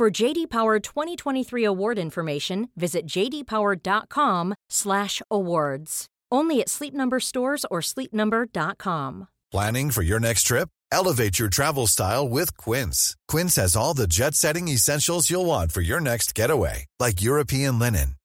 For JD Power 2023 award information, visit jdpower.com/awards. Only at Sleep Number stores or sleepnumber.com. Planning for your next trip? Elevate your travel style with Quince. Quince has all the jet-setting essentials you'll want for your next getaway, like European linen,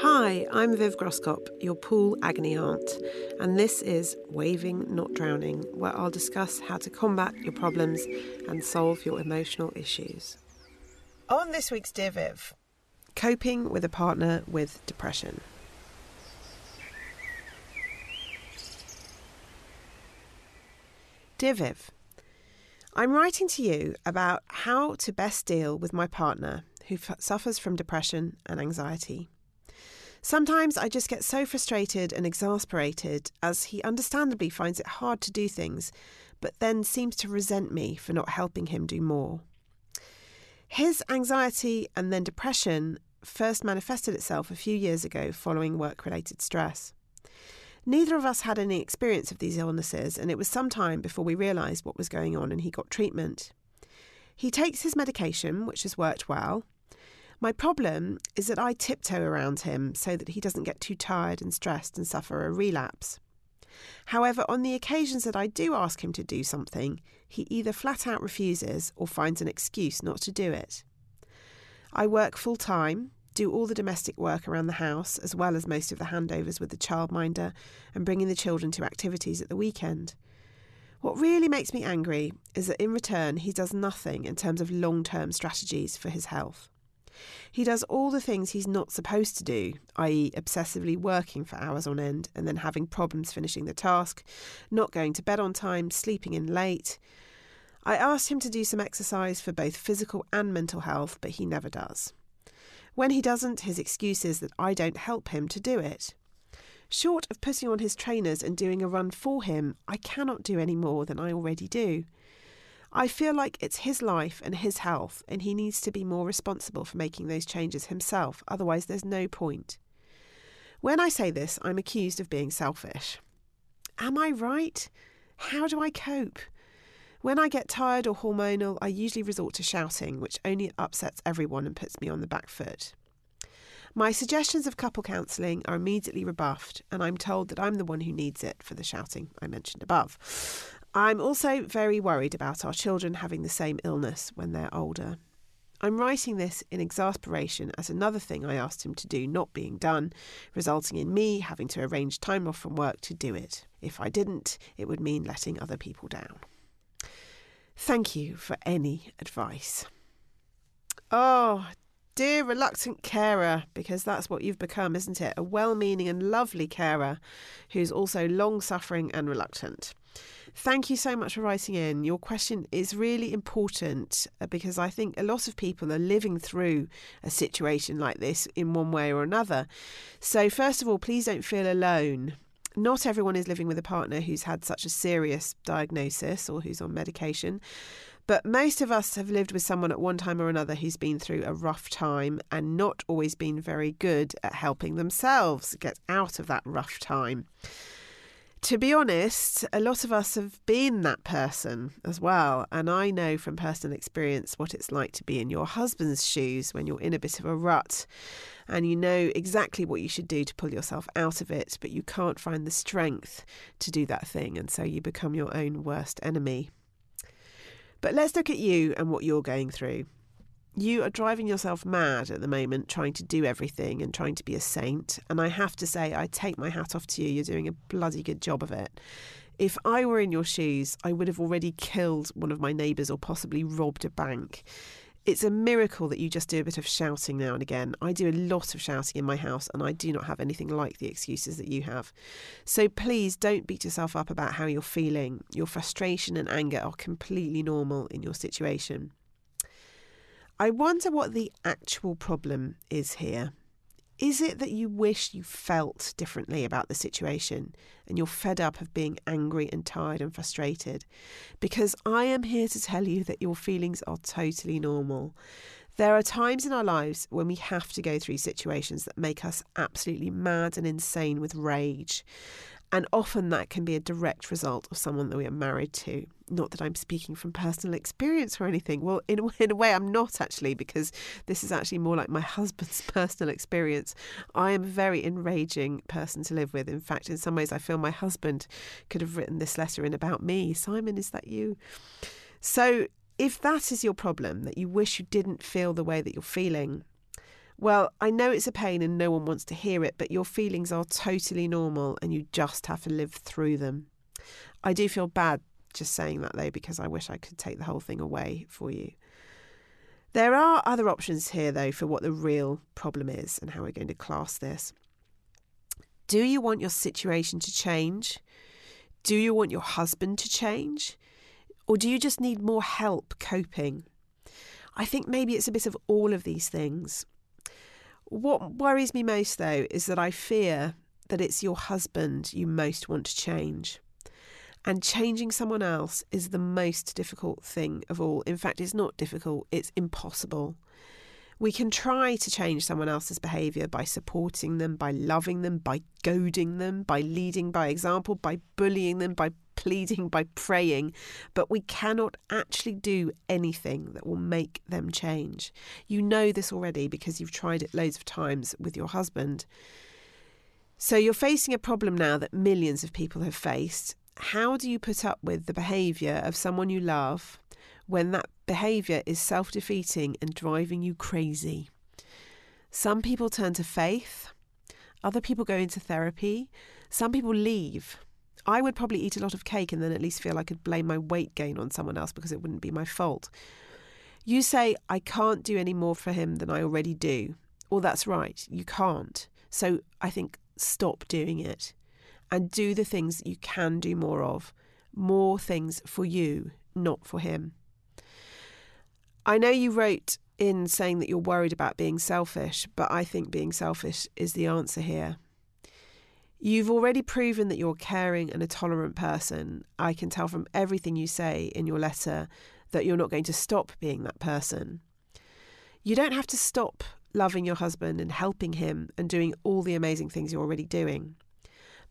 Hi, I'm Viv Groskop, your pool agony aunt, and this is Waving Not Drowning, where I'll discuss how to combat your problems and solve your emotional issues. On this week's Dear Viv, coping with a partner with depression. Dear Viv, I'm writing to you about how to best deal with my partner who f- suffers from depression and anxiety. Sometimes I just get so frustrated and exasperated as he understandably finds it hard to do things, but then seems to resent me for not helping him do more. His anxiety and then depression first manifested itself a few years ago following work related stress. Neither of us had any experience of these illnesses, and it was some time before we realised what was going on and he got treatment. He takes his medication, which has worked well. My problem is that I tiptoe around him so that he doesn't get too tired and stressed and suffer a relapse. However, on the occasions that I do ask him to do something, he either flat out refuses or finds an excuse not to do it. I work full time, do all the domestic work around the house, as well as most of the handovers with the childminder and bringing the children to activities at the weekend. What really makes me angry is that in return, he does nothing in terms of long term strategies for his health. He does all the things he's not supposed to do, i.e., obsessively working for hours on end and then having problems finishing the task, not going to bed on time, sleeping in late. I asked him to do some exercise for both physical and mental health, but he never does. When he doesn't, his excuse is that I don't help him to do it. Short of putting on his trainers and doing a run for him, I cannot do any more than I already do. I feel like it's his life and his health, and he needs to be more responsible for making those changes himself, otherwise, there's no point. When I say this, I'm accused of being selfish. Am I right? How do I cope? When I get tired or hormonal, I usually resort to shouting, which only upsets everyone and puts me on the back foot. My suggestions of couple counselling are immediately rebuffed, and I'm told that I'm the one who needs it for the shouting I mentioned above. I'm also very worried about our children having the same illness when they're older. I'm writing this in exasperation as another thing I asked him to do not being done, resulting in me having to arrange time off from work to do it. If I didn't, it would mean letting other people down. Thank you for any advice. Oh, dear reluctant carer, because that's what you've become, isn't it? A well meaning and lovely carer who's also long suffering and reluctant. Thank you so much for writing in. Your question is really important uh, because I think a lot of people are living through a situation like this in one way or another. So, first of all, please don't feel alone. Not everyone is living with a partner who's had such a serious diagnosis or who's on medication. But most of us have lived with someone at one time or another who's been through a rough time and not always been very good at helping themselves get out of that rough time to be honest, a lot of us have been that person as well. And I know from personal experience what it's like to be in your husband's shoes when you're in a bit of a rut and you know exactly what you should do to pull yourself out of it, but you can't find the strength to do that thing. And so you become your own worst enemy. But let's look at you and what you're going through. You are driving yourself mad at the moment, trying to do everything and trying to be a saint. And I have to say, I take my hat off to you. You're doing a bloody good job of it. If I were in your shoes, I would have already killed one of my neighbours or possibly robbed a bank. It's a miracle that you just do a bit of shouting now and again. I do a lot of shouting in my house, and I do not have anything like the excuses that you have. So please don't beat yourself up about how you're feeling. Your frustration and anger are completely normal in your situation. I wonder what the actual problem is here. Is it that you wish you felt differently about the situation and you're fed up of being angry and tired and frustrated? Because I am here to tell you that your feelings are totally normal. There are times in our lives when we have to go through situations that make us absolutely mad and insane with rage. And often that can be a direct result of someone that we are married to. Not that I'm speaking from personal experience or anything. Well, in, in a way, I'm not actually, because this is actually more like my husband's personal experience. I am a very enraging person to live with. In fact, in some ways, I feel my husband could have written this letter in about me. Simon, is that you? So, if that is your problem, that you wish you didn't feel the way that you're feeling, well, I know it's a pain and no one wants to hear it, but your feelings are totally normal and you just have to live through them. I do feel bad just saying that though, because I wish I could take the whole thing away for you. There are other options here though for what the real problem is and how we're going to class this. Do you want your situation to change? Do you want your husband to change? Or do you just need more help coping? I think maybe it's a bit of all of these things. What worries me most, though, is that I fear that it's your husband you most want to change. And changing someone else is the most difficult thing of all. In fact, it's not difficult, it's impossible. We can try to change someone else's behaviour by supporting them, by loving them, by goading them, by leading by example, by bullying them, by pleading, by praying, but we cannot actually do anything that will make them change. You know this already because you've tried it loads of times with your husband. So you're facing a problem now that millions of people have faced. How do you put up with the behaviour of someone you love when that behaviour is self defeating and driving you crazy? Some people turn to faith, other people go into therapy, some people leave. I would probably eat a lot of cake and then at least feel I could blame my weight gain on someone else because it wouldn't be my fault. You say, I can't do any more for him than I already do. Well, that's right, you can't. So I think stop doing it and do the things that you can do more of. More things for you, not for him. I know you wrote in saying that you're worried about being selfish, but I think being selfish is the answer here. You've already proven that you're caring and a tolerant person. I can tell from everything you say in your letter that you're not going to stop being that person. You don't have to stop loving your husband and helping him and doing all the amazing things you're already doing.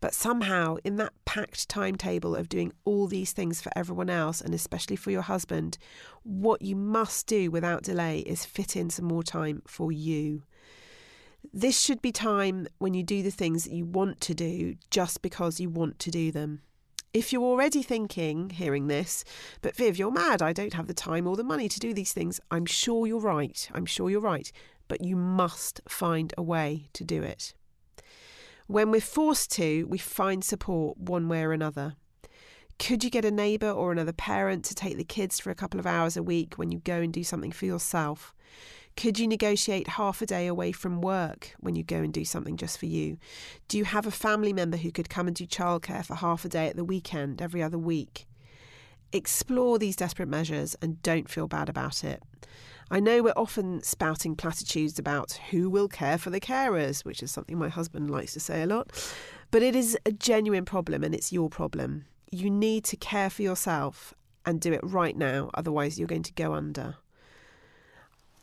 But somehow, in that packed timetable of doing all these things for everyone else, and especially for your husband, what you must do without delay is fit in some more time for you. This should be time when you do the things that you want to do just because you want to do them. If you're already thinking, hearing this, but Viv, you're mad, I don't have the time or the money to do these things, I'm sure you're right. I'm sure you're right. But you must find a way to do it. When we're forced to, we find support one way or another. Could you get a neighbour or another parent to take the kids for a couple of hours a week when you go and do something for yourself? Could you negotiate half a day away from work when you go and do something just for you? Do you have a family member who could come and do childcare for half a day at the weekend every other week? Explore these desperate measures and don't feel bad about it. I know we're often spouting platitudes about who will care for the carers, which is something my husband likes to say a lot, but it is a genuine problem and it's your problem. You need to care for yourself and do it right now, otherwise, you're going to go under.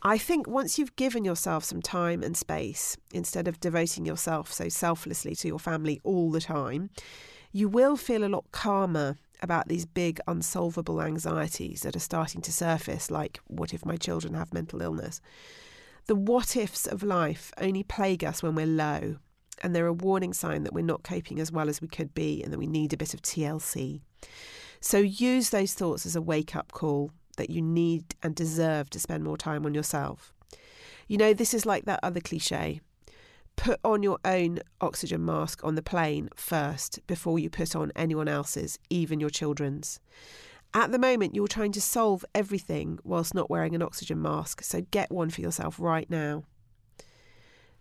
I think once you've given yourself some time and space, instead of devoting yourself so selflessly to your family all the time, you will feel a lot calmer about these big unsolvable anxieties that are starting to surface, like what if my children have mental illness? The what ifs of life only plague us when we're low, and they're a warning sign that we're not coping as well as we could be and that we need a bit of TLC. So use those thoughts as a wake up call that you need and deserve to spend more time on yourself. You know, this is like that other cliche put on your own oxygen mask on the plane first before you put on anyone else's, even your children's. At the moment, you're trying to solve everything whilst not wearing an oxygen mask, so get one for yourself right now.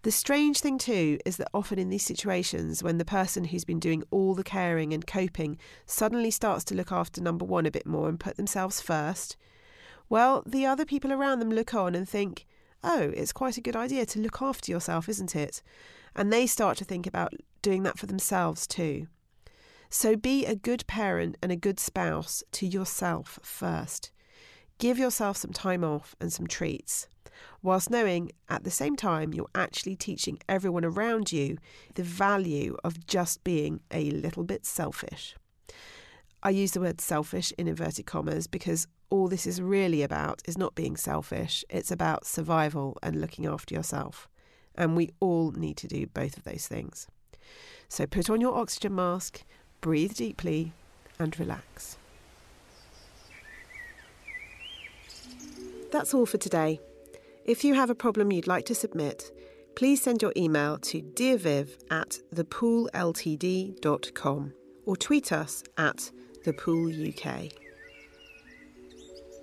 The strange thing, too, is that often in these situations, when the person who's been doing all the caring and coping suddenly starts to look after number one a bit more and put themselves first, well, the other people around them look on and think, oh, it's quite a good idea to look after yourself, isn't it? And they start to think about doing that for themselves too. So be a good parent and a good spouse to yourself first. Give yourself some time off and some treats, whilst knowing at the same time you're actually teaching everyone around you the value of just being a little bit selfish. I use the word selfish in inverted commas because all this is really about is not being selfish, it's about survival and looking after yourself. And we all need to do both of those things. So put on your oxygen mask, breathe deeply, and relax. That's all for today. If you have a problem you'd like to submit, please send your email to dearviv at thepoolltd.com or tweet us at thepooluk.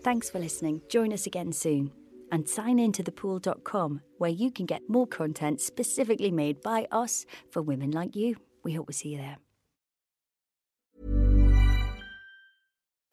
Thanks for listening. Join us again soon. And sign in to thepool.com where you can get more content specifically made by us for women like you. We hope we see you there.